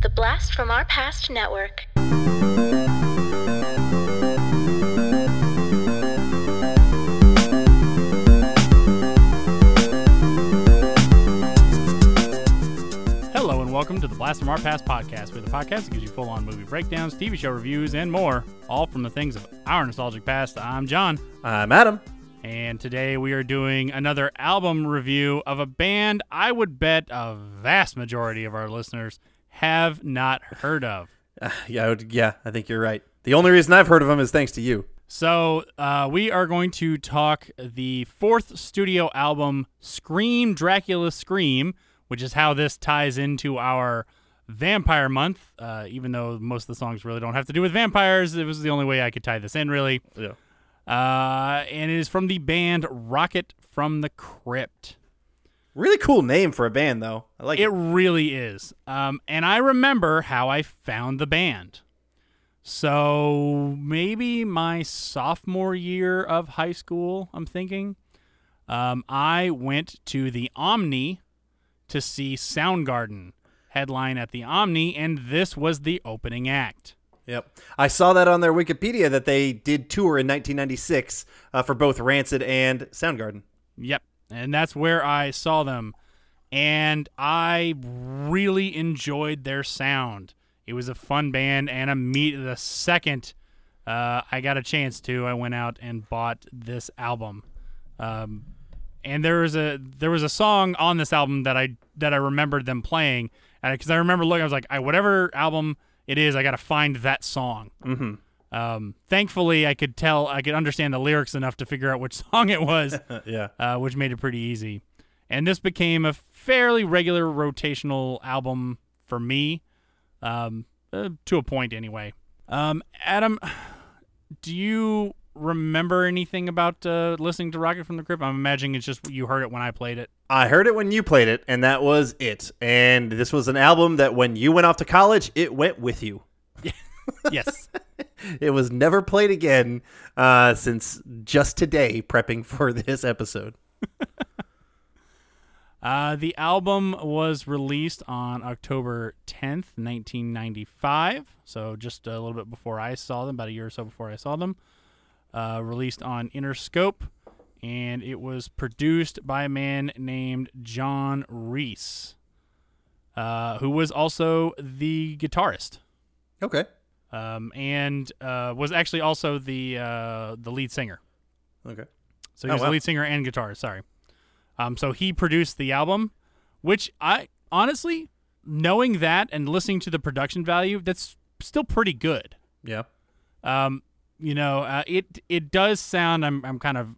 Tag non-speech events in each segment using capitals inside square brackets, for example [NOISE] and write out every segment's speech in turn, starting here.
The Blast from Our Past Network. Hello and welcome to the Blast from Our Past podcast, where the podcast that gives you full-on movie breakdowns, TV show reviews, and more, all from the things of our nostalgic past. I'm John, I'm Adam. and today we are doing another album review of a band I would bet a vast majority of our listeners have not heard of. [LAUGHS] Uh, yeah, I would, yeah, I think you're right. The only reason I've heard of them is thanks to you. So uh, we are going to talk the fourth studio album, Scream Dracula Scream, which is how this ties into our Vampire Month. Uh, even though most of the songs really don't have to do with vampires, it was the only way I could tie this in, really. Yeah. Uh, and it is from the band Rocket from the Crypt. Really cool name for a band, though. I like It it. really is. Um, and I remember how I found the band. So maybe my sophomore year of high school, I'm thinking. Um, I went to the Omni to see Soundgarden headline at the Omni, and this was the opening act. Yep. I saw that on their Wikipedia that they did tour in 1996 uh, for both Rancid and Soundgarden. Yep. And that's where I saw them. And I really enjoyed their sound. It was a fun band. And immediately, the second uh, I got a chance to, I went out and bought this album. Um, and there was a there was a song on this album that I that I remembered them playing because I remember looking. I was like, I, whatever album it is, I got to find that song. Mm-hmm. Um, thankfully, I could tell I could understand the lyrics enough to figure out which [LAUGHS] song it was [LAUGHS] yeah. uh, which made it pretty easy. And this became a fairly regular rotational album for me, um, uh, to a point anyway. Um, Adam, do you remember anything about uh, listening to Rocket from the Crypt? I'm imagining it's just you heard it when I played it. I heard it when you played it, and that was it. And this was an album that when you went off to college, it went with you. [LAUGHS] Yes. [LAUGHS] It was never played again uh, since just today, prepping for [LAUGHS] this episode. [LAUGHS] Uh, the album was released on October 10th, 1995. So just a little bit before I saw them, about a year or so before I saw them. Uh, released on Interscope, and it was produced by a man named John Reis, uh, who was also the guitarist, Okay. Um, and uh, was actually also the uh, the lead singer. Okay. So he Oh, was wow. the lead singer and guitarist. Sorry. Um, so he produced the album, which I honestly, knowing that and listening to the production value, that's still pretty good. Yeah. Um, you know, uh, it it does sound. I'm I'm kind of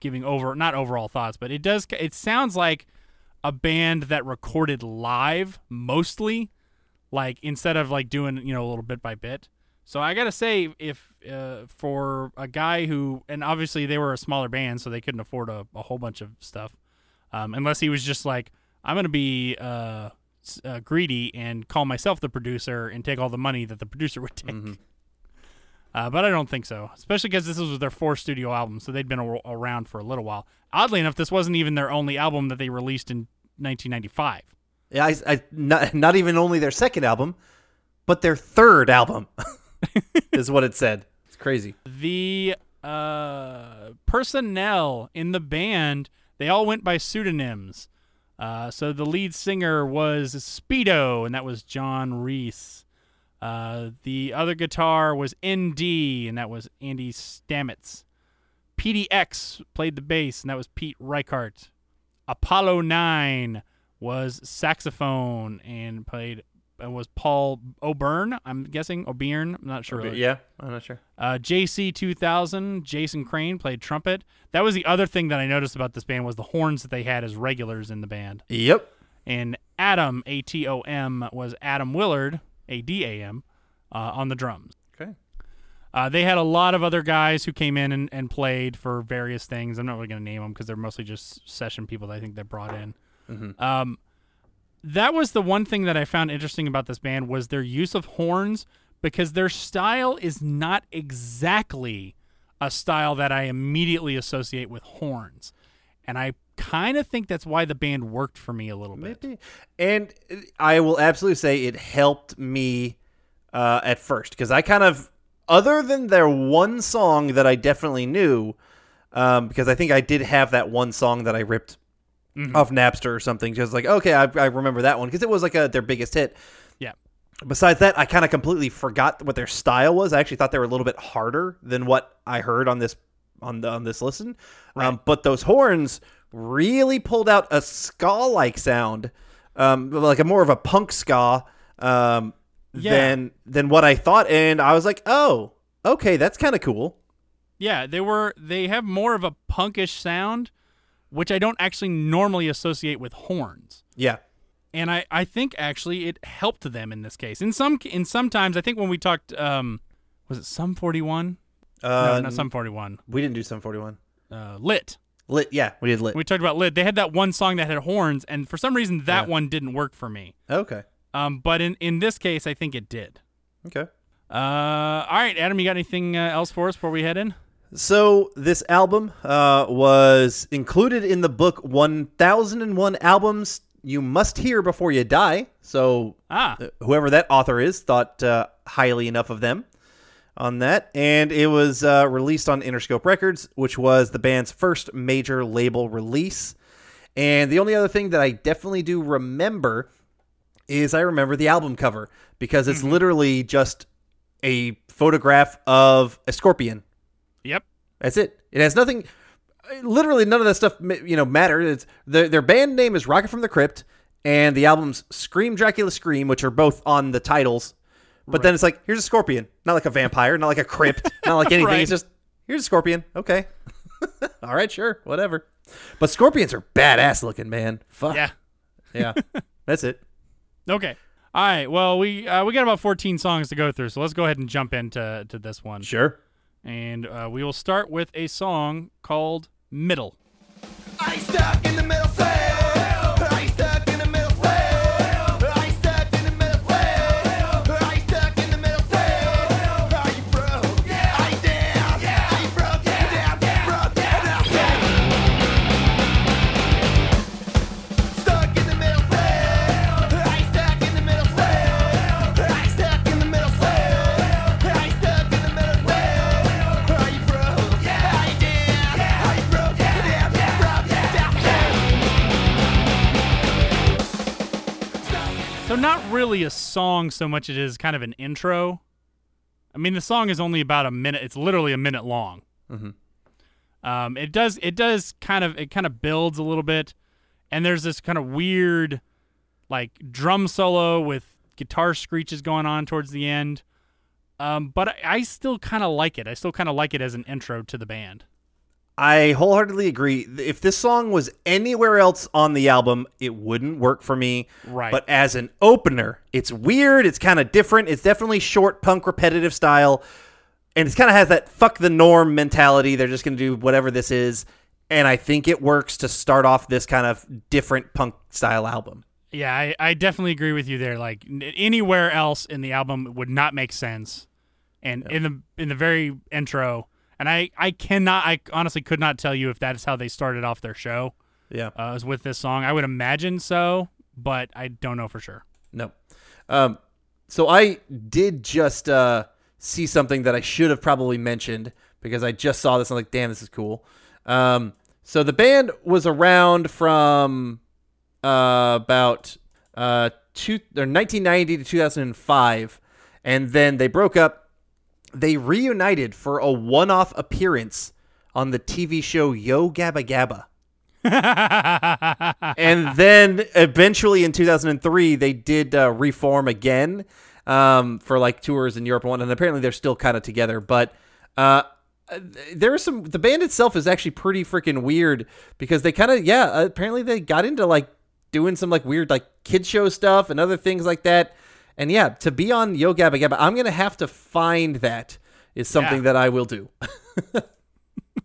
giving over not overall thoughts, but it does. It sounds like a band that recorded live mostly, like instead of like doing you know a little bit by bit. So I gotta say, if uh, for a guy who and obviously they were a smaller band, so they couldn't afford a, a whole bunch of stuff, um, unless he was just like, I'm gonna be uh, uh, greedy and call myself the producer and take all the money that the producer would take. [LAUGHS] Uh, but I don't think so, especially because this was their fourth studio album, so they'd been a- around for a little while. Oddly enough, this wasn't even their only album that they released in 1995. Yeah, I, I not, not even only their second album, but their third album [LAUGHS] is what it said. It's crazy. The uh, personnel in the band, they all went by pseudonyms. Uh, so the lead singer was Speedo, and that was John Reis. Uh, the other guitar was ND, and that was Andy Stamets. PDX played the bass, and that was Pete Reichert. Apollo 9 was saxophone and played and was Paul O'Beirne, I'm guessing. O'Beirne, I'm not sure. really. Yeah, I'm not sure. Uh, JC 2000, Jason Crane played trumpet. That was the other thing that I noticed about this band was the horns that they had as regulars in the band. Yep. And Adam, A T O M, was Adam Willard, A D A M, uh, on the drums. Okay. Uh, they had a lot of other guys who came in and, and played for various things. I'm not really going to name them because they're mostly just session people that I think they brought in. Um, that was the one thing that I found interesting about this band was their use of horns because their style is not exactly a style that I immediately associate with horns. And I kind of think that's why the band worked for me a little bit. Maybe. And I will absolutely say it helped me uh, at first because I kind of, other than their one song that I definitely knew, um, because I think I did have that one song that I ripped off Napster or something. Just like, okay, I, I remember that one because it was like a, their biggest hit. Yeah. Besides that, I kind of completely forgot what their style was. I actually thought they were a little bit harder than what I heard on this on the, on this listen. Um, but those horns really pulled out a ska-like sound, um, like a more of a punk ska um, Yeah. than than what I thought. And I was like, oh, okay, that's kind of cool. Yeah, they were they have more of a punkish sound, which I don't actually normally associate with horns. Yeah, And I, I think actually it helped them in this case. In some in sometimes I think when we talked um was it Sum 41? uh, no, not Sum 41. we didn't do Sum forty one. Uh, lit. Lit, yeah, we did lit. We talked about lit. They had that one song that had horns and for some reason that Yeah. one didn't work for me. okay, Um but in in this case I think it did. okay. Uh all right, Adam, you got anything uh, else for us before we head in? So this album uh, was included in the book 1001 albums you must hear before you die. So Ah. uh, whoever that author is thought uh, highly enough of them on that, and it was uh, released on Interscope Records, which was the band's first major label release. And the only other thing that I definitely do remember is I remember the album cover because it's literally just a photograph of a scorpion. That's it. It has nothing. Literally, none of that stuff you know matters. It's their their band name is Rocket from the Crypt, and the album's Scream Dracula Scream, which are both on the titles. But then it's like here's a scorpion, not like a vampire, not like a crypt, [LAUGHS] not like anything. Right. It's just here's a scorpion. Okay, [LAUGHS] all right, sure, whatever. But scorpions are badass looking, man. Fuck Yeah. yeah. [LAUGHS] That's it. Okay. All right. Well, we uh, we got about 14 songs to go through, so let's go ahead and jump into to this one. Sure. And uh, we will start with a song called "Middle." I stuck in the middle. So not really a song so much it is kind of an intro. I mean, the song is only about a minute. It's literally a minute long. Mm-hmm. Um, it does it does kind of it kind of builds a little bit, and there's this kind of weird, like drum solo with guitar screeches going on towards the end. Um, but I, I still kind of like it. I still kind of like it as an intro to the band. I wholeheartedly agree. If this song was anywhere else on the album, it wouldn't work for me. Right. But as an opener, it's weird. It's kind of different. It's definitely short punk repetitive style. And it kind of has that fuck the norm mentality. They're just going to do whatever this is. And I think it works to start off this kind of different punk style album. Yeah, I, I definitely agree with you there. Like n- anywhere else in the album would not make sense, and in the in the very intro, and I I cannot I honestly could not tell you if that is how they started off their show. Yeah. Uh, was with this song. I would imagine so, but I don't know for sure. No. Um, so I did just uh, see something that I should have probably mentioned because I just saw this and I'm like, damn, this is cool. Um, so the band was around from uh, about uh, two, or 1990 to 2005, and then they broke up. They reunited for a one-off appearance on the TV show Yo Gabba Gabba [LAUGHS] and then eventually in 2003 they did uh, reform again um, for like tours in Europe and whatnot. And apparently they're still kind of together, but uh, there is some. The band itself is actually pretty freaking weird because they kind of yeah. Apparently they got into like doing some like weird like kid show stuff and other things like that. And yeah, to be on Yo Gabba Gabba, I'm gonna have to find that is something Yeah. that I will do. [LAUGHS]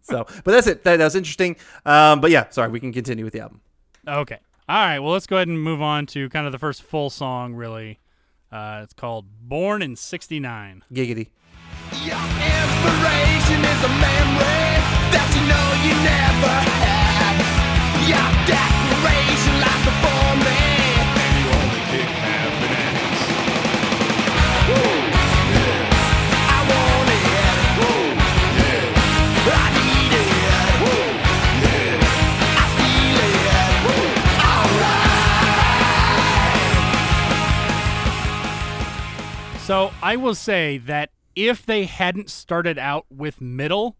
so, but that's it. That, that was interesting. Um, but yeah, sorry, we can continue with the album. Okay. All right. Well, let's go ahead and move on to kind of the first full song. Really, uh, it's called "Born in '69." Giggity. Your inspiration is a memory that you know you never had. Got declaration lies before So I will say that if they hadn't started out with middle,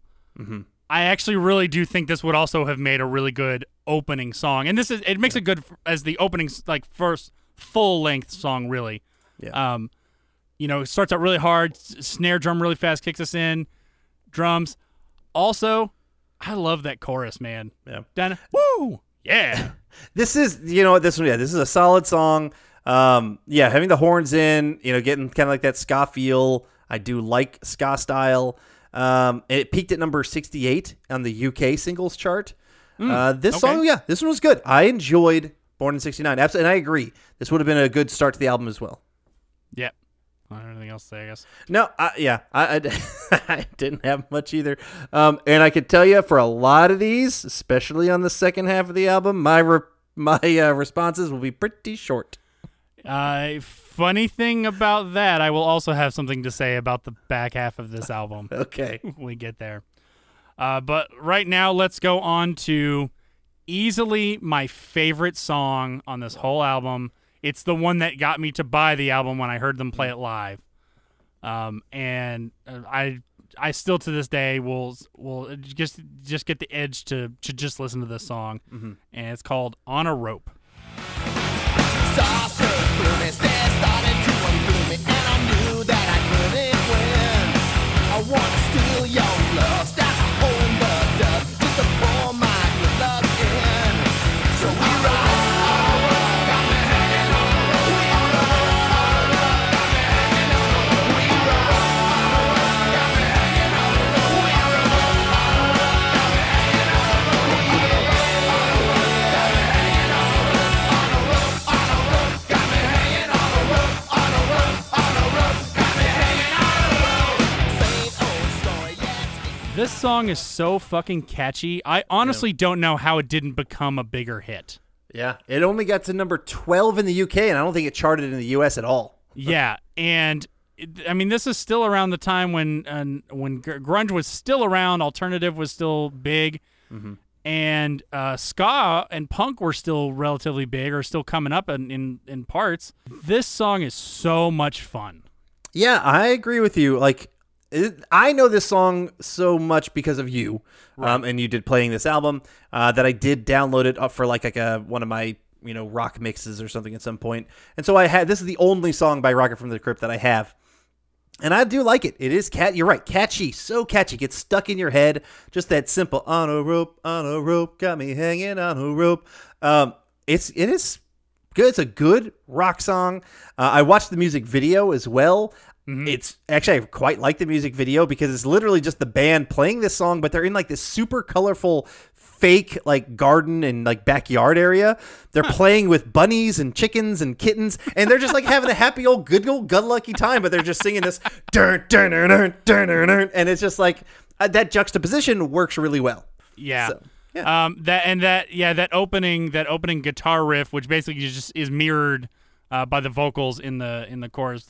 I actually really do think this would also have made a really good opening song. And this is it makes it good as the opening like first full length song really. Yeah. Um, you know, it starts out really hard, snare drum really fast, kicks us in, drums. Also, I love that chorus, man. Yeah. Done. Woo! Yeah. [LAUGHS] This is, you know this one, yeah, this is a solid song. Um, yeah, having the horns in, you know, getting kind of like that ska feel. I do like ska style. Um, it peaked at number 68 on the UK singles chart. uh, this okay. song, yeah, this one was good. I enjoyed Born in 69. Absolutely. And I agree. This would have been a good start to the album as well. yeah. I don't have anything else to say, I guess. No, I, yeah, I, I, [LAUGHS] I didn't have much either. Um, and I could tell you for a lot of these, especially on the second half of the album, my re- my uh, responses will be pretty short. Uh, funny thing about that, I will also have something to say about the back half of this album. [LAUGHS] Okay. we get there. Uh, but right now, let's go on to easily my favorite song on this whole album. It's the one that got me to buy the album when I heard them play it live. Um, and uh, I, I still to this day will will just just get the edge to to just listen to this song, and it's called "On a Rope." This song is so fucking catchy. I honestly don't know how it didn't become a bigger hit. Yeah. It only got to number 12 in the UK, and I don't think it charted in the US at all. Yeah, and it- I mean, this is still around the time when uh, when grunge was still around, alternative was still big, and uh, ska and punk were still relatively big or still coming up in, in in parts. This song is so much fun. Yeah, I agree with you. Like, it, I know this song so much because of you, um, and you did playing this album uh, that I did download it up for like like a one of my you know rock mixes or something at some point. And so I had this is the only song by Rocket from the Crypt that I have. And I do like it. It is cat. You're right, catchy, so catchy. Gets stuck in your head. Just that simple on a rope, on a rope, got me hanging on a rope. Um, it's it is good. It's a good rock song. Uh, I watched the music video as well. It's actually I quite like the music video because it's literally just the band playing this song, but they're in like this super colorful fake like garden and like backyard area. They're playing with bunnies and chickens and kittens, and they're just like having a happy old good old good lucky time. But they're just singing this dun dun dun dun dun dun, dun, and it's just like uh, that juxtaposition works really well. Yeah. So, yeah. Um, that and that yeah that opening that opening guitar riff, which basically just is mirrored uh, by the vocals in the in the chorus.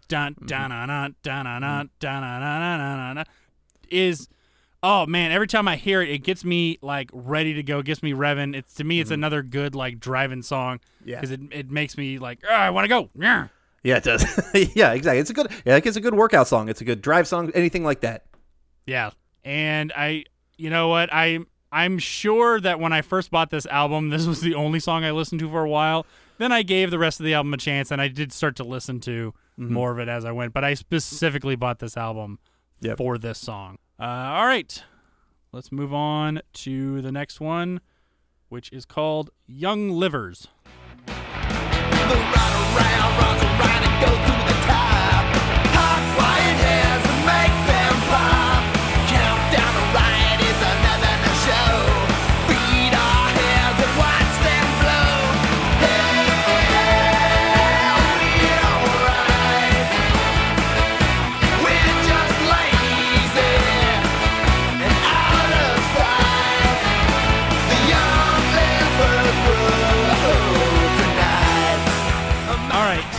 Is oh man, every time I hear it, it gets me like ready to go, gets me revving. It's to me, it's mm-hmm. another good like driving song. Yeah, because it it makes me like ah, I want to go. Yeah. Yeah, it does. [LAUGHS] yeah, exactly. It's a good. Yeah, it's a good workout song. It's a good drive song. Anything like that. Yeah, and I, you know what, I I'm sure that when I first bought this album, this was the only song I listened to for a while. Then I gave the rest of the album a chance and I did start to listen to more of it as I went, but I specifically bought this album Yep. for this song. Uh, all right. Let's move on to the next one, which is called Young Livers.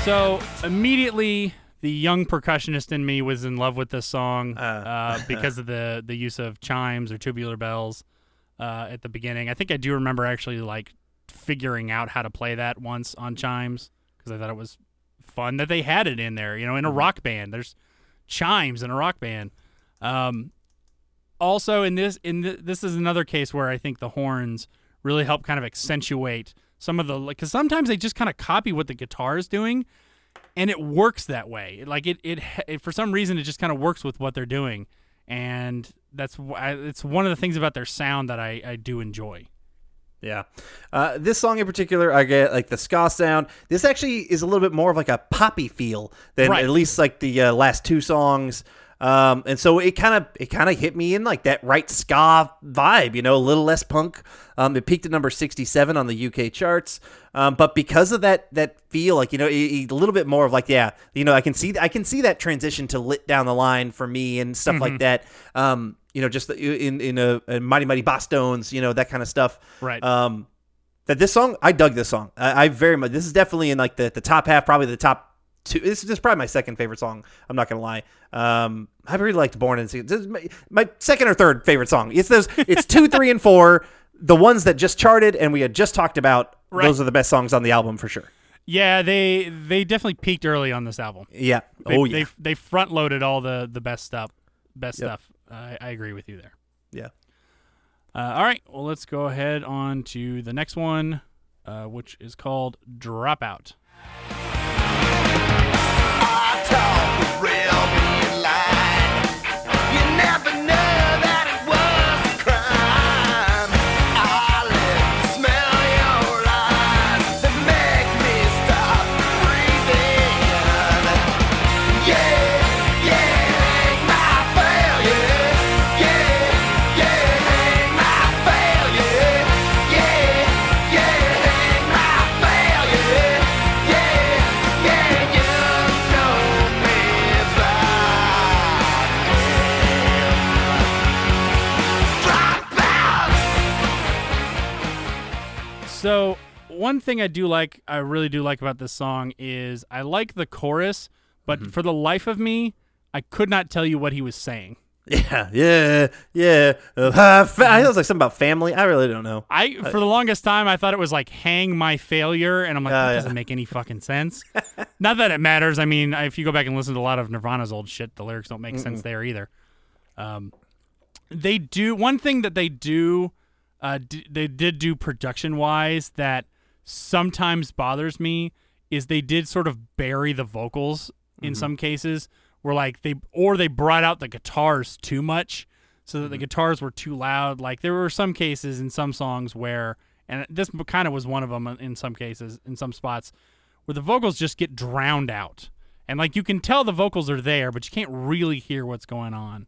So immediately, the young percussionist in me was in love with this song uh, because of the the use of chimes or tubular bells uh, at the beginning. I think I do remember actually like figuring out how to play that once on chimes because I thought it was fun that they had it in there. You know, in a rock band, there's chimes in a rock band. Um, also, in this, in th- this is another case where I think the horns really help kind of accentuate some of the like because sometimes they just kind of copy what the guitar is doing, and it works that way. Like it, it, it for some reason, it just kind of works with what they're doing, and that's why it's one of the things about their sound that I, I do enjoy. Yeah. Uh, this song in particular, I get like the ska sound. This actually is a little bit more of like a poppy feel than Right. at least like the uh, last two songs. Um, and so it kind of it kind of hit me in like that right ska vibe, you know, a little less punk. Um, it peaked at number sixty seven on the UK charts, um, but because of that that feel, like you know, a, a little bit more of like yeah, you know, I can see I can see that transition to lit down the line for me and stuff like that. Um, you know, just in in a, a mighty mighty Bosstones, you know, that kind of stuff. Right. Um, that this song, I dug this song. I, I very much. This is definitely in like the, the top half, probably the top two. This is probably my second favorite song. I'm not gonna lie. Um, I really liked "Born in." This is my, my second or third favorite song. It's those. It's two, three, and four. The ones that just charted and we had just talked about. Right. Those are the best songs on the album for sure. Yeah, they they definitely peaked early on this album. Yeah. They, oh yeah. They they front loaded all the the best stuff. Best Yep. stuff. I, I agree with you there. yeah. Uh, all right, well let's go ahead on to the next one, uh, which is called Dropout. So one thing I do like, I really do like about this song is I like the chorus, but Mm-hmm. for the life of me, I could not tell you what he was saying. [LAUGHS] Yeah. Yeah. Yeah. Uh, I thought it was like something about family. I really don't know. I for the longest time I thought it was like hang my failure, and I'm like Uh, that yeah. doesn't make any fucking sense. [LAUGHS] Not that it matters. I mean, if you go back and listen to a lot of Nirvana's old shit, the lyrics don't make sense there either. Um, they do one thing that they do. Uh, d- they did do production wise that sometimes bothers me is they did sort of bury the vocals in some cases where like they or they brought out the guitars too much so that the guitars were too loud. Like there were some cases in some songs where and this kind of was one of them in some cases in some spots where the vocals just get drowned out. And like you can tell the vocals are there but you can't really hear what's going on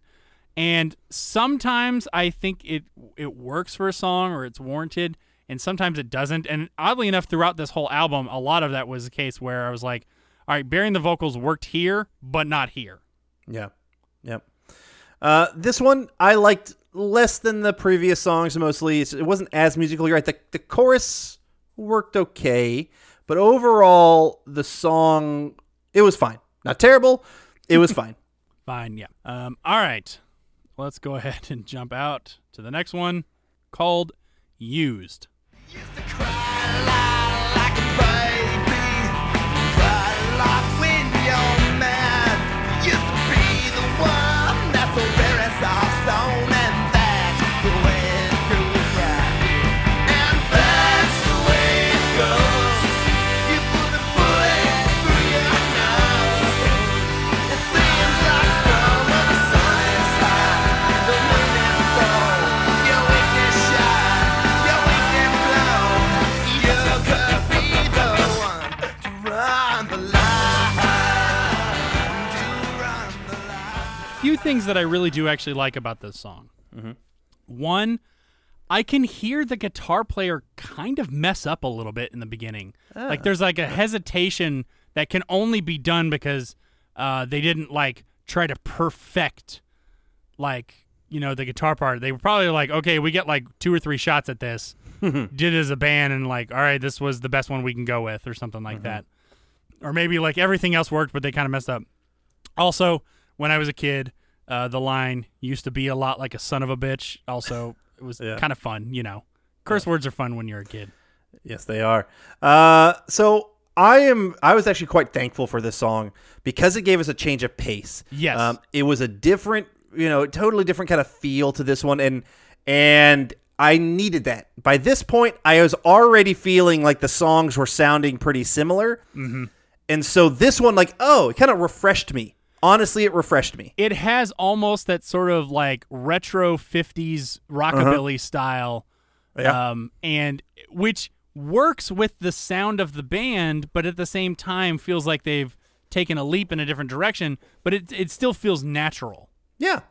and sometimes I think it it works for a song or it's warranted, and sometimes it doesn't. And oddly enough, throughout this whole album, a lot of that was the case where I was like, "All right, burying the vocals worked here, but not here." Yeah. Yep. Uh, this one I liked less than the previous songs. Mostly, it wasn't as musically right. The the chorus worked okay, but overall, the song it was fine. Not terrible. It was [LAUGHS] fine. Fine, yeah. Um, all right, let's go ahead and jump out to the next one called "Used." Things that I really do actually like about this song. Mm-hmm. One, I can hear the guitar player kind of mess up a little bit in the beginning. Ah. Like there's like a hesitation that can only be done because uh, they didn't like try to perfect like you know the guitar part. They were probably like, okay, we get like two or three shots at this, [LAUGHS] did it as a band, and like, all right, this was the best one we can go with, or something like mm-hmm. that or maybe like everything else worked, but they kind of messed up. Also, when I was a kid, uh, the line used to be a lot like a son of a bitch. Also, it was Yeah. kind of fun, you know. Curse words are fun when you're a kid. Yes, they are. Uh, so I am. I was actually quite thankful for this song because it gave us a change of pace. Yes. um, it was a different, you know, totally different kind of feel to this one, and and I needed that. By this point, I was already feeling like the songs were sounding pretty similar, mm-hmm. and so this one, like, oh, it kind of refreshed me. Honestly, it refreshed me. It has almost that sort of like retro 50s rockabilly style. Yeah. Um, and which works with the sound of the band, but at the same time feels like they've taken a leap in a different direction, but it, it still feels natural. Yeah.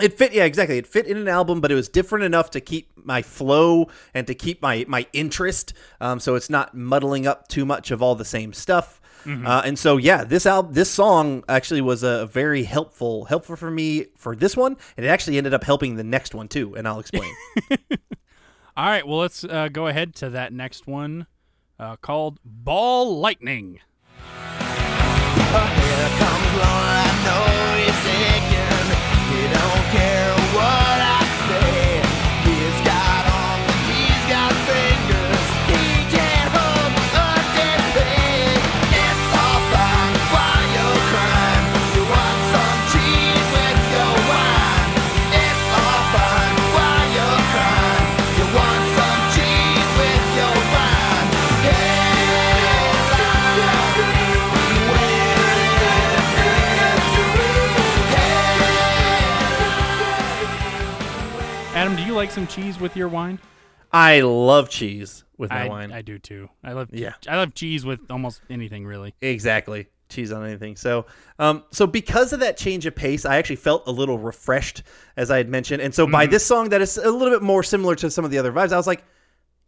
It fit, yeah, exactly. It fit in an album, but it was different enough to keep my flow and to keep my my interest. Um, so it's not muddling up too much of all the same stuff. Uh, and so, yeah, this album, this song actually was a very helpful, helpful for me for this one, and it actually ended up helping the next one too. And I'll explain. [LAUGHS] All right, well, let's uh, go ahead to that next one uh, called Ball Lightning. Adam, do you like some cheese with your wine? I love cheese with my I, wine. I do too. I love Yeah. I love cheese with almost anything really. Exactly. Cheese on anything. So, um, so because of that change of pace, I actually felt a little refreshed, as I had mentioned. And so, by this song that is a little bit more similar to some of the other vibes, I was like,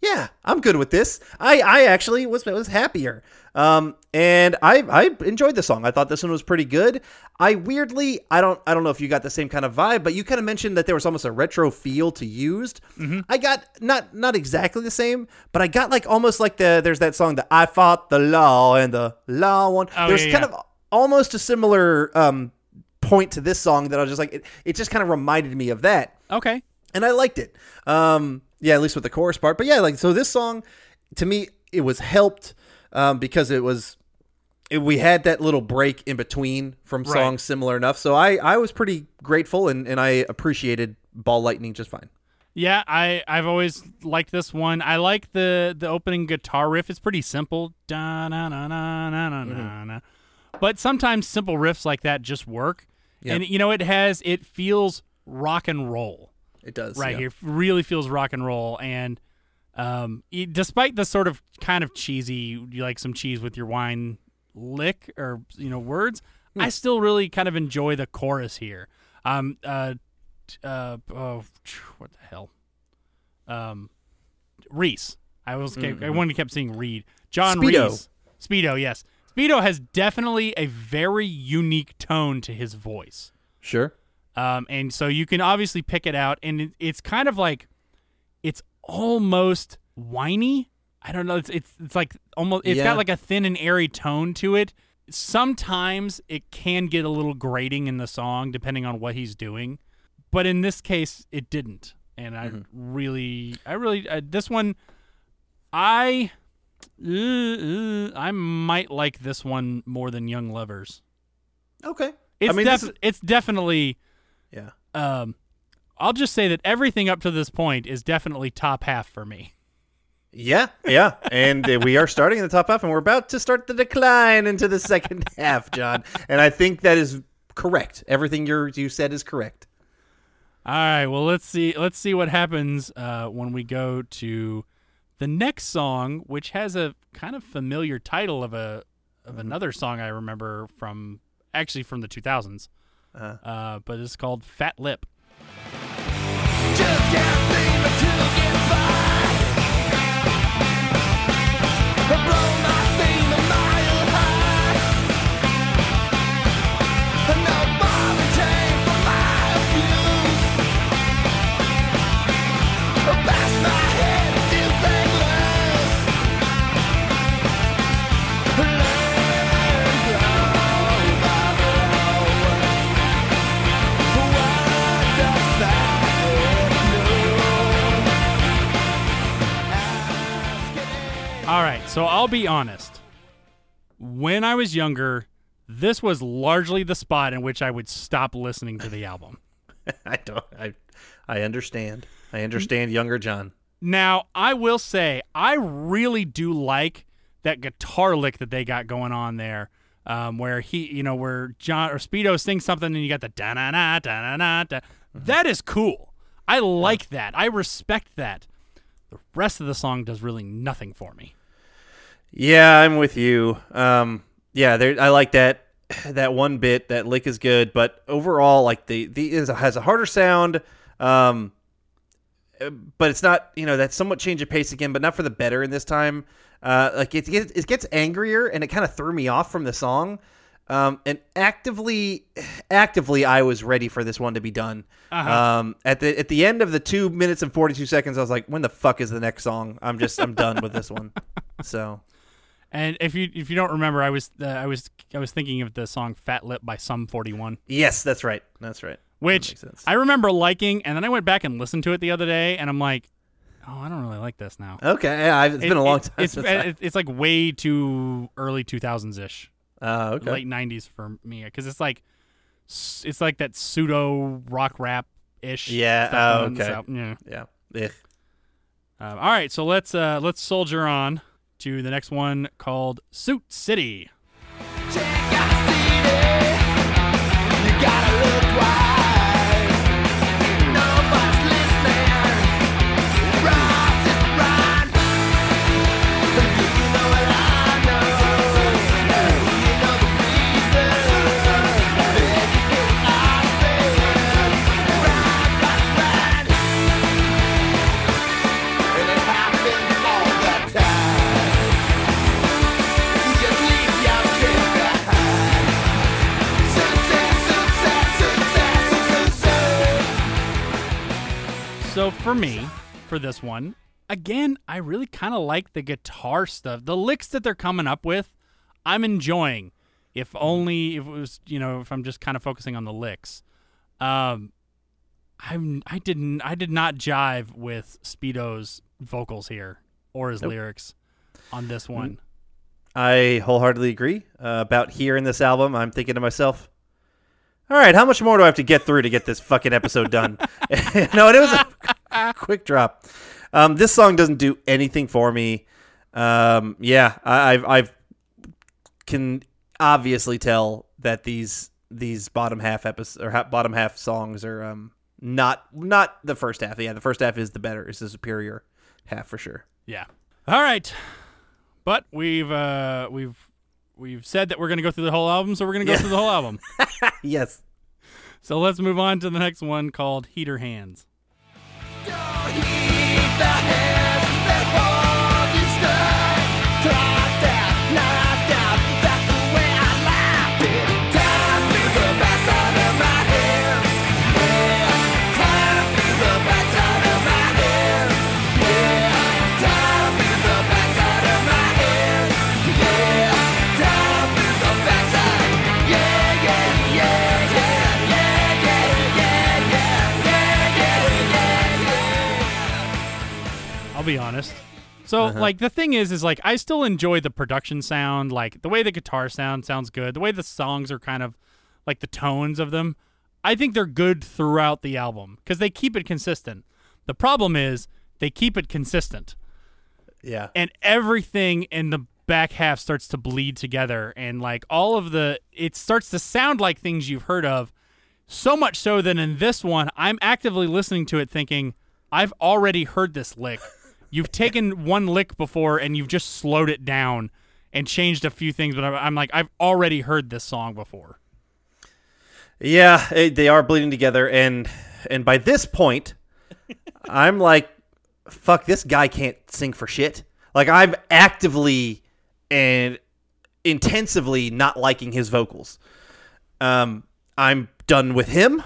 "Yeah, I'm good with this." I, I actually was was happier. Um, and I, I enjoyed the song. I thought this one was pretty good. I weirdly, I don't, I don't know if you got the same kind of vibe, but you kind of mentioned that there was almost a retro feel to used. I got not, not exactly the same, but I got like almost like the there's that song, the I fought the law and the law one. Oh, there's yeah, kind yeah. of almost a similar um point to this song that I was just like, it, it just kind of reminded me of that Okay. and I liked it. Um, yeah, at least with the chorus part. But yeah, like so, this song to me it was helped um, because it was it, we had that little break in between from Right. songs similar enough. So I I was pretty grateful and and I appreciated Ball Lightning just fine. Yeah, I I've always liked this one. I like the the opening guitar riff. It's pretty simple. Da na na na na na na na. But sometimes simple riffs like that just work. Yeah. And you know it has it feels rock and roll It does right yeah. here. Really feels rock and roll and um despite the sort of kind of cheesy you like some cheese with your wine lick or you know words, I still really kind of enjoy the chorus here. Um uh uh oh what the hell? um, Reis. I was kept, I wanted to kept seeing Reed. John Speedo. Reis. Speedo, yes. Speedo has definitely a very unique tone to his voice. Sure. Um, and so you can obviously pick it out, and it, it's kind of like it's almost whiny. I don't know. It's it's, it's like almost. It's Yeah. got like a thin and airy tone to it. Sometimes it can get a little grating in the song, depending on what he's doing. But in this case, it didn't, and I really, I really, uh, this one, I, uh, uh, I might like this one more than Young Lovers. Okay. It's I mean, def- is- it's definitely yeah. um I'll just say that everything up to this point is definitely top half for me. Yeah, yeah, and uh, we are starting in the top half, and we're about to start the decline into the second [LAUGHS] half, John. And I think that is correct. Everything you you said is correct. All right, well let's see let's see what happens uh, when we go to the next song, which has a kind of familiar title of a of another song I remember from actually from the 2000s. Uh-huh. Uh, but it's called Fat Lip. Just can't I'll be honest. When I was younger, this was largely the spot in which I would stop listening to the album. [LAUGHS] I don't. I I understand. I understand, younger John. Now, I will say, I really do like that guitar lick that they got going on there, um, where he, you know, where John or Speedo sings something and you got the da na na da na na da. That is cool. I like that. I respect that. The rest of the song does really nothing for me. Yeah, I'm with you. Um, yeah, there. I like that. That one bit, that lick is good, but overall, like the the is has a harder sound. Um, but it's not. You know, that's somewhat change of pace again, but not for the better in this time. Uh, like it gets it gets angrier, and it kind of threw me off from the song. Um, and actively, actively, I was ready for this one to be done. Uh-huh. Um, at the at the end of the two minutes and forty two seconds, I was like, "When the fuck is the next song?" I'm just I'm done with this one. [LAUGHS] So And if you if you don't remember, I was uh, I was I was thinking of the song "Fat Lip" by Sum Forty One. yes, that's right. That's right. Which sense. I remember liking, and then I went back and listened to it the other day, and I'm like, oh, I don't really like this now. Okay, yeah, I've, it's been a long it- time. It's since I- it's like way too early 2000s ish, uh, okay. late 90s for me, because it's like it's like that pseudo rock rap ish. Yeah, oh, okay. yeah. yeah. Um, all right, so let's uh, let's soldier on to the next one called Suit City. Check for me, for this one, again, I really kind of like the guitar stuff. The licks that they're coming up with, I'm enjoying. If only if it was, you know, if I'm just kind of focusing on the licks. Um I'm I didn't I did not jive with Speedo's vocals here or his Nope. lyrics on this one. I wholeheartedly agree. Uh, about here in this album, I'm thinking to myself, all right, how much more do I have to get through to get this fucking episode done? [LAUGHS] no, and it was a [LAUGHS] quick drop. Um, this song doesn't do anything for me. Um, yeah, I, I've, I've can obviously tell that these these bottom half episodes or ha- bottom half songs are um, not not the first half. Yeah, the first half is the better, is the superior half for sure. Yeah. All right. But we've uh we've we've said that we're going to go through the whole album, so we're going to go Yeah. through the whole album. [LAUGHS] yes. So let's move on to the next one called Heater Hands beneath the head. So uh-huh. like the thing is is like I still enjoy the production sound, like the way the guitar sound sounds good, the way the songs are kind of like the tones of them. I think they're good throughout the album cuz they keep it consistent. The problem is they keep it consistent Yeah. and everything in the back half starts to bleed together and like all of the it starts to sound like things you've heard of so much so that in this one I'm actively listening to it thinking I've already heard this lick. You've taken one lick before and you've just slowed it down and changed a few things but I'm- I'm like I've already heard this song before. Yeah, it, they are bleeding together, and and by this point, [LAUGHS] I'm like, fuck, this guy can't sing for shit. Like I'm actively and intensively not liking his vocals. Um, I'm done with him.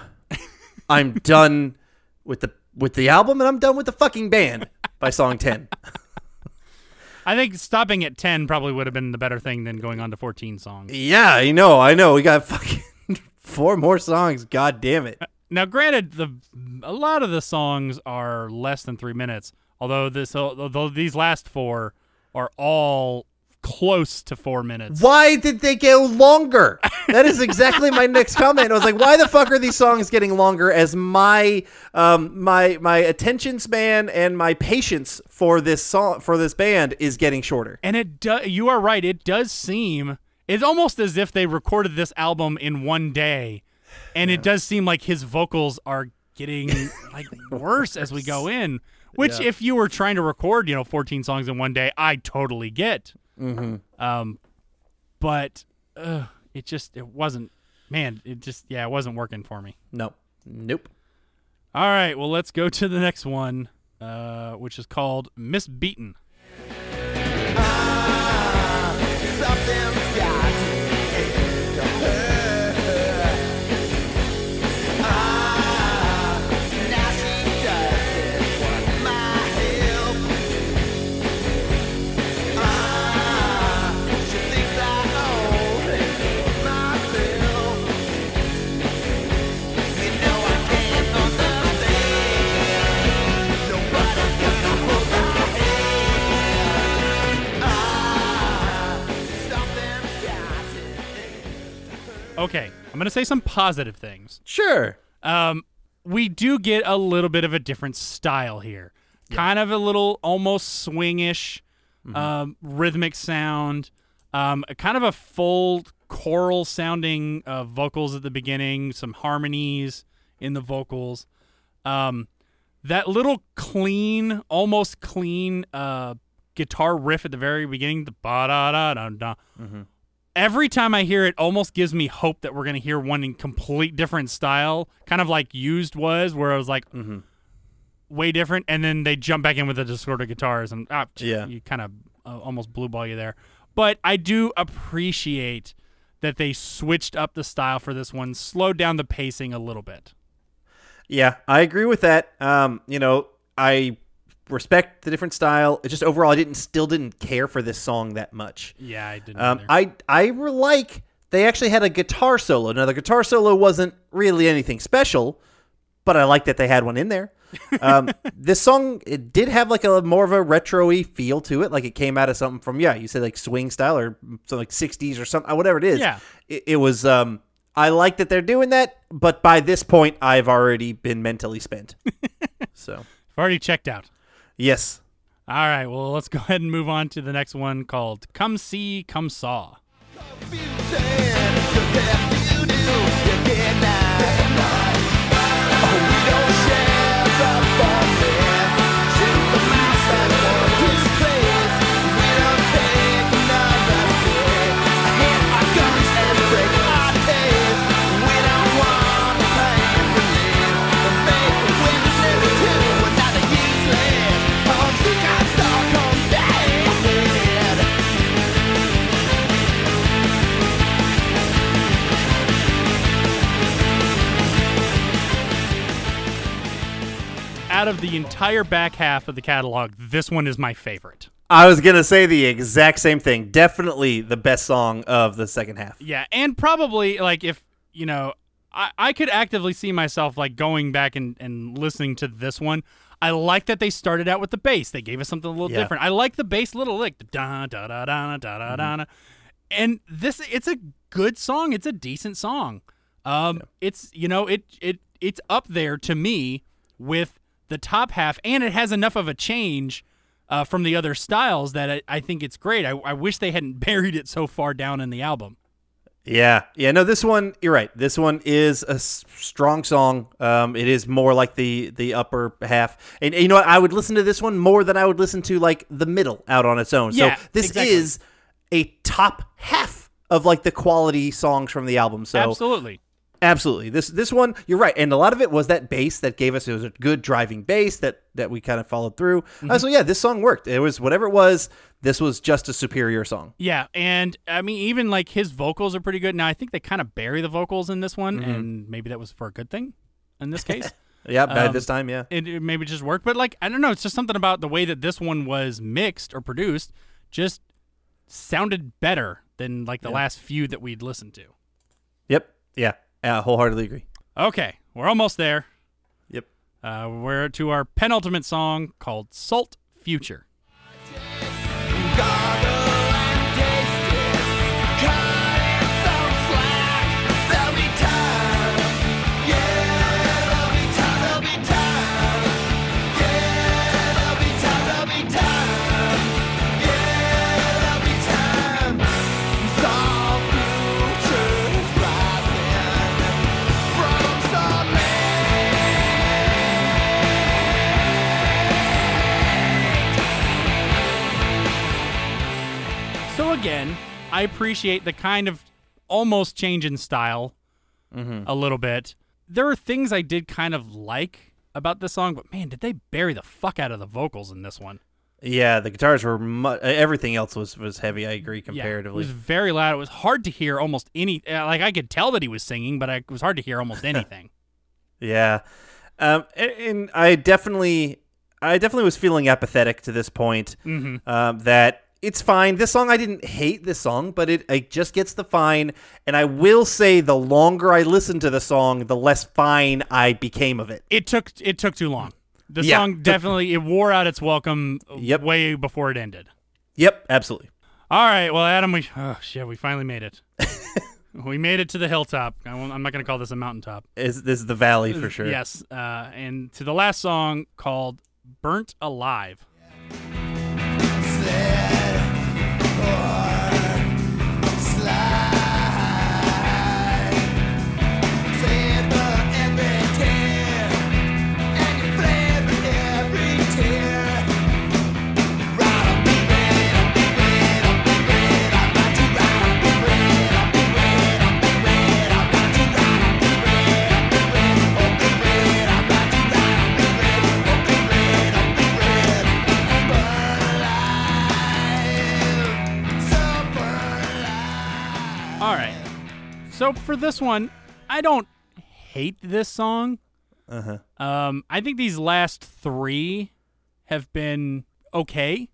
[LAUGHS] I'm done with the with the album, and I'm done with the fucking band by song ten. [LAUGHS] I think stopping at 10 probably would have been the better thing than going on to 14 songs. Yeah, I know, I know. We got fucking [LAUGHS] four more songs. God damn it. Uh, now, granted, the a lot of the songs are less than three minutes. Although this, although these last four are all close to four minutes. Why did they go longer? That is exactly my next comment. I was like, why the fuck are these songs getting longer as my um my my attention span and my patience for this song for this band is getting shorter. And it does. you are right. It does seem it's almost as if they recorded this album in one day, and it does seem like his vocals are getting [LAUGHS] like worse as we go in. Which, Yeah. if you were trying to record, you know, 14 songs in one day, I totally get. Mm-hmm. Um, but uh, it just it wasn't. Man, it just yeah, it wasn't working for me. No. Nope. All right, well, let's go to the next one, uh, which is called Misbeaten. I'm gonna say some positive things. Sure. Um, we do get a little bit of a different style here. Kind of a little almost swingish, um, rhythmic sound. Um, kind of a full choral sounding uh, vocals at the beginning, some harmonies in the vocals. Um, that little clean, almost clean uh, guitar riff at the very beginning, the ba da da da da. Every time I hear it, almost gives me hope that we're gonna hear one in complete different style, kind of like used was, where I was like, mm-hmm. way different, and then they jump back in with the distorted guitars, and ah, Yeah. you kind of uh, almost blue ball you there. But I do appreciate that they switched up the style for this one, slowed down the pacing a little bit. Yeah, I agree with that. Um, you know, I respect the different style. It just overall I didn't still didn't care for this song that much. Yeah, I didn't. Um. I I like they actually had a guitar solo. Now the guitar solo wasn't really anything special, but I like that they had one in there. [LAUGHS] Um, this song it did have like a more of a retro-y feel to it, like it came out of something from yeah, you said like swing style or something like '60s or something, whatever it is. Yeah. it, it was. Um, I like that they're doing that, but by this point, I've already been mentally spent. [LAUGHS] so I've already checked out. Yes, All right, well, let's go [LAUGHS] ahead and move on to the next one called "Come See, Come Saw." Out of the entire back half of the catalog, this one is my favorite. I was gonna say the exact same thing. Definitely the best song of the second half. Yeah, and probably like if you know, I, I could actively see myself like going back and, and listening to this one. I like that they started out with the bass. They gave us something a little Yeah. different. I like the bass little lick, da da da da da da da. da. And this, it's a good song. It's a decent song. Um, it's you know, it it it's up there to me with the top half, and it has enough of a change. Uh, from the other styles that I, I think it's great. I, I wish they hadn't [LAUGHS] buried it so far down in the album. Yeah, yeah. No, this one you're right. This one is a s- strong song. Um, it is more like the the upper half, and, and you know what? I would listen to this one more than I would listen to like the middle out on its own. Yeah, so this exactly. is a top half of like the quality songs from the album. So Absolutely. Absolutely. This this one, you're right, and a lot of it was that bass that gave us it was a good driving bass that that we kind of followed through. Mm-hmm. Uh, so yeah, this song worked. It was whatever it was. This was just a superior song. Yeah, and I mean, even like his vocals are pretty good. Now, I think they kind of bury the vocals in this one, and maybe that was for a good thing in this case. [LAUGHS] Yeah, bad Um, this time, yeah. it, it maybe just worked, but like I don't know, it's just something about the way that this one was mixed or produced, just sounded better than like the last few that we'd listened to. Yep. Yeah. Yeah. Wholeheartedly agree. Okay, we're almost there. Yep. Uh, we're to our penultimate song called "Salt Future." Gargle appreciate the kind of almost change in style a little bit. There are things I did kind of like about this song, but man, did they bury the fuck out of the vocals in this one? Yeah, the guitars were mu- everything else was was heavy. I agree comparatively. Yeah, it was very loud. It was hard to hear almost any. uh, Like I could tell that he was singing, but I, it was hard to hear almost [LAUGHS] anything. Yeah, um, and, and I definitely, I definitely was feeling apathetic to this point. Mm-hmm. Um, that it's fine. This song, I didn't hate this song, but it, it just gets the fine. And I will say, the longer I listened to the song, the less fine I became of it. it took it took too long. The Yeah. song definitely it wore out its welcome Yep. way before it ended. Yep, absolutely. All right, well, Adam, we oh shit, we finally made it. [LAUGHS] we made it to the hilltop. I won't, I'm not going to call this a mountaintop. Is this is the valley for sure? Yes, uh, and to the last song called "Burnt Alive." All for this one, I don't hate this song. Uh-huh. Um, I think these last three have been okay.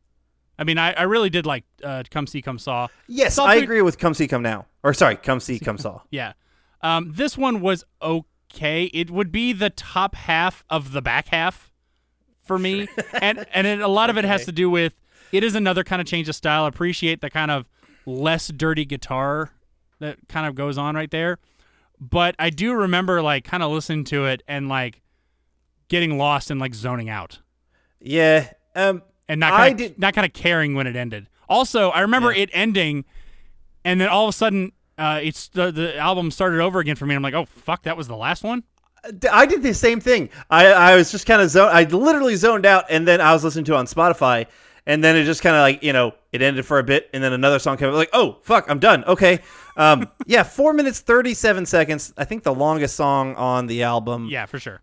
I mean, I, I really did like uh, "Come See, Come Saw." Yes, I Something- agree with "Come See, Come Now." Or sorry, "Come See, Come Saw." [LAUGHS] Yeah. Um, this one was okay. It would be the top half of the back half for me, [LAUGHS] and and it, a lot of it has to do with it is another kind of change of style. Appreciate the kind of less dirty guitar that kind of goes on right there, but I do remember like kind of listening to it and like getting lost and like zoning out Yeah. Um. and not kind of, did- not kind of caring when it ended. Also, I remember Yeah. it ending, and then all of a sudden, uh, it's the the album started over again for me. I'm like, oh fuck, that was the last one. I did the same thing. I, I was just kind of zone. I literally zoned out, and then I was listening to it on Spotify, and then it just kind of like you know it ended for a bit, and then another song came up. Like, oh fuck, I'm done. Okay, um, [LAUGHS] yeah, four minutes thirty seven seconds. I think the longest song on the album. Yeah, for sure.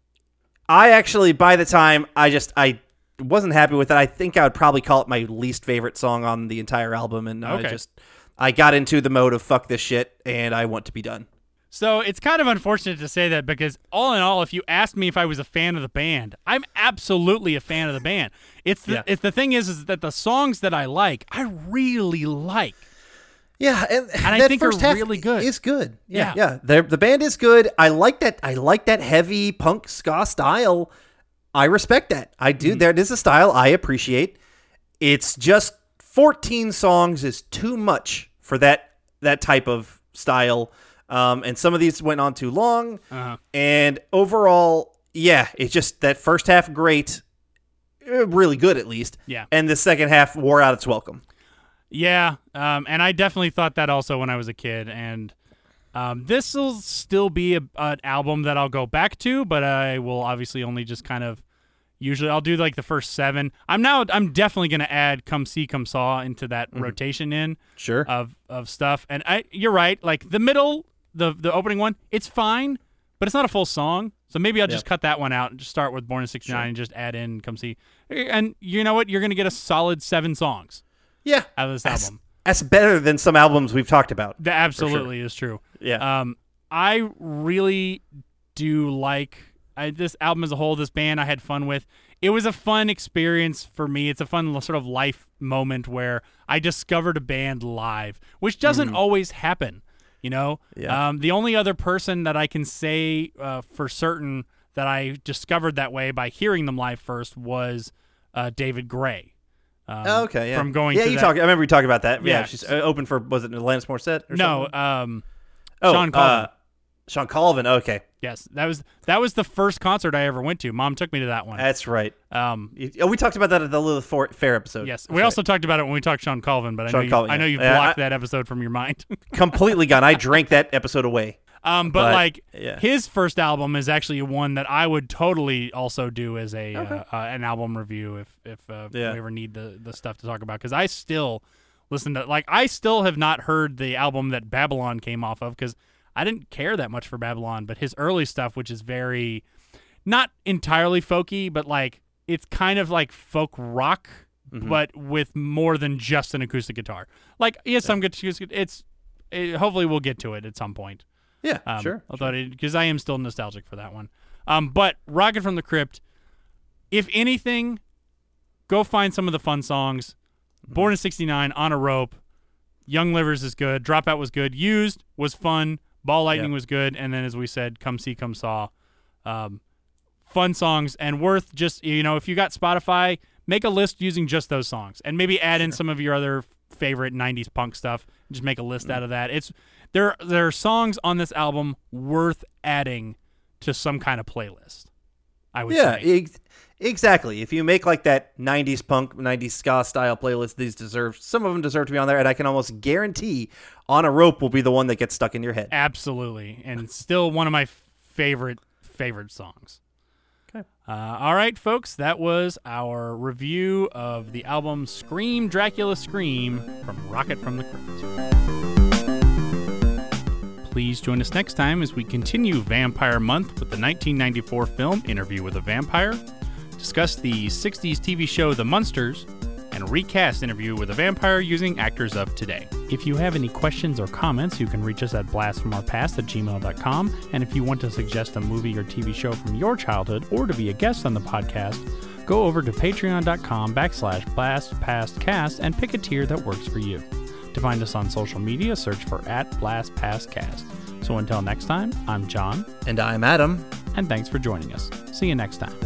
I actually by the time I just I wasn't happy with it. I think I would probably call it my least favorite song on the entire album, and I just I got into the mode of fuck this shit, and I want to be done. So it's kind of unfortunate to say that because all in all, if you asked me if I was a fan of the band, I'm absolutely a fan of the band. It's the Yeah. it's the thing is is that the songs that I like, I really like. Yeah, and, I that think they're first half really good. Is good. Yeah, Yeah. yeah. The band is good. I like that. I like that heavy punk ska style. I respect that. I do. Mm-hmm. There is a style I appreciate. It's just 14 songs is too much for that that type of style. Um, and some of these went on too long. Uh-huh. And overall, yeah, it's just that first half great, uh, really good at least. Yeah. And the second half wore out its welcome. Yeah, um, and I definitely thought that also when I was a kid. And um, this will still be a, an album that I'll go back to, but I will obviously only just kind of. Usually, I'll do like the first seven. I'm now. I'm definitely going to add "Come See, Come Saw" into that rotation in Sure. of of stuff. And I, you're right. Like the middle, the the opening one, it's fine, but it's not a full song. So maybe I'll just cut that one out and just start with "Born in '69" and just add in "Come See." And you know what? You're going to get a solid seven songs yeah. out of this That's- album. That's better than some albums we've talked about. That absolutely is true. Yeah. Um, I really do like I, this album as a whole. This band I had fun with. It was a fun experience for me. It's a fun sort of life moment where I discovered a band live, which doesn't always happen. You know, Yeah. um, the only other person that I can say uh, for certain that I discovered that way by hearing them live first was uh, David Gray. Um, Oh, okay, yeah. From going to yeah, you that- talk. I remember you talking about that. Yeah, Yeah. she's uh, open for was it Alanis Morissette? Or no, something? um, oh, Shawn Colvin. Uh, Shawn Colvin. Okay, Yes, that was that was the first concert I ever went to. Mom took me to that one. that's right. Um, You- Oh, we talked about that at the little For- fair episode. yes, That's we right. also talked about it when we talked Shawn Colvin, but I Shawn know you, Colvin, I know yeah. you've Yeah, blocked I- that episode from your mind. [LAUGHS] completely gone. I drank that episode away. um, but, But, like yeah. his first album is actually one that I would totally also do as a uh, uh, an album review if if uh, Yeah. we ever need the the stuff to talk about because I still listen to like I still have not heard the album that Babylon came off of because I didn't care that much for Babylon, but his early stuff, which is very not entirely folky, but like it's kind of like folk rock, but with more than just an acoustic guitar. Like yes, some good acoustic. It's it, hopefully we'll get to it at some point. Yeah, Um, sure. Although because I am still nostalgic for that one. Um, but Rocket from the Crypt, if anything, go find some of the fun songs. Mm-hmm. Born in '69, On a Rope, Young Livers is good. Dropout was good. Used was fun. Ball Lightning Yep. was good. And then as we said, Come See, Come Saw, um, fun songs and worth just you know if you got Spotify, make a list using just those songs and maybe add in some of your other favorite '90s punk stuff. Just make a list out of that. It's there. There are songs on this album worth adding to some kind of playlist. I would Yeah, say. ex- exactly. If you make like that '90s punk, '90s ska style playlist, these deserve some of them deserve to be on there, and I can almost guarantee "On a Rope" will be the one that gets stuck in your head. Absolutely, and still one of my favorite favorite songs. Okay. Uh, all right, folks, that was our review of the album "Scream Dracula Scream" from Rocket from the Crypt. Please join us next time as we continue Vampire Month with the 1994 film Interview with a Vampire, discuss the 60s TV show The Munsters, and recast Interview with a Vampire using actors of today. If you have any questions or comments, you can reach us at blastfromourpast at gmail.com. And if you want to suggest a movie or TV show from your childhood or to be a guest on the podcast, go over to patreon.com backslash blastpastcast and pick a tier that works for you. To find us on social media, search for at blastpastcast. So until next time, I'm John, And I'm Adam. and thanks for joining us. See you next time.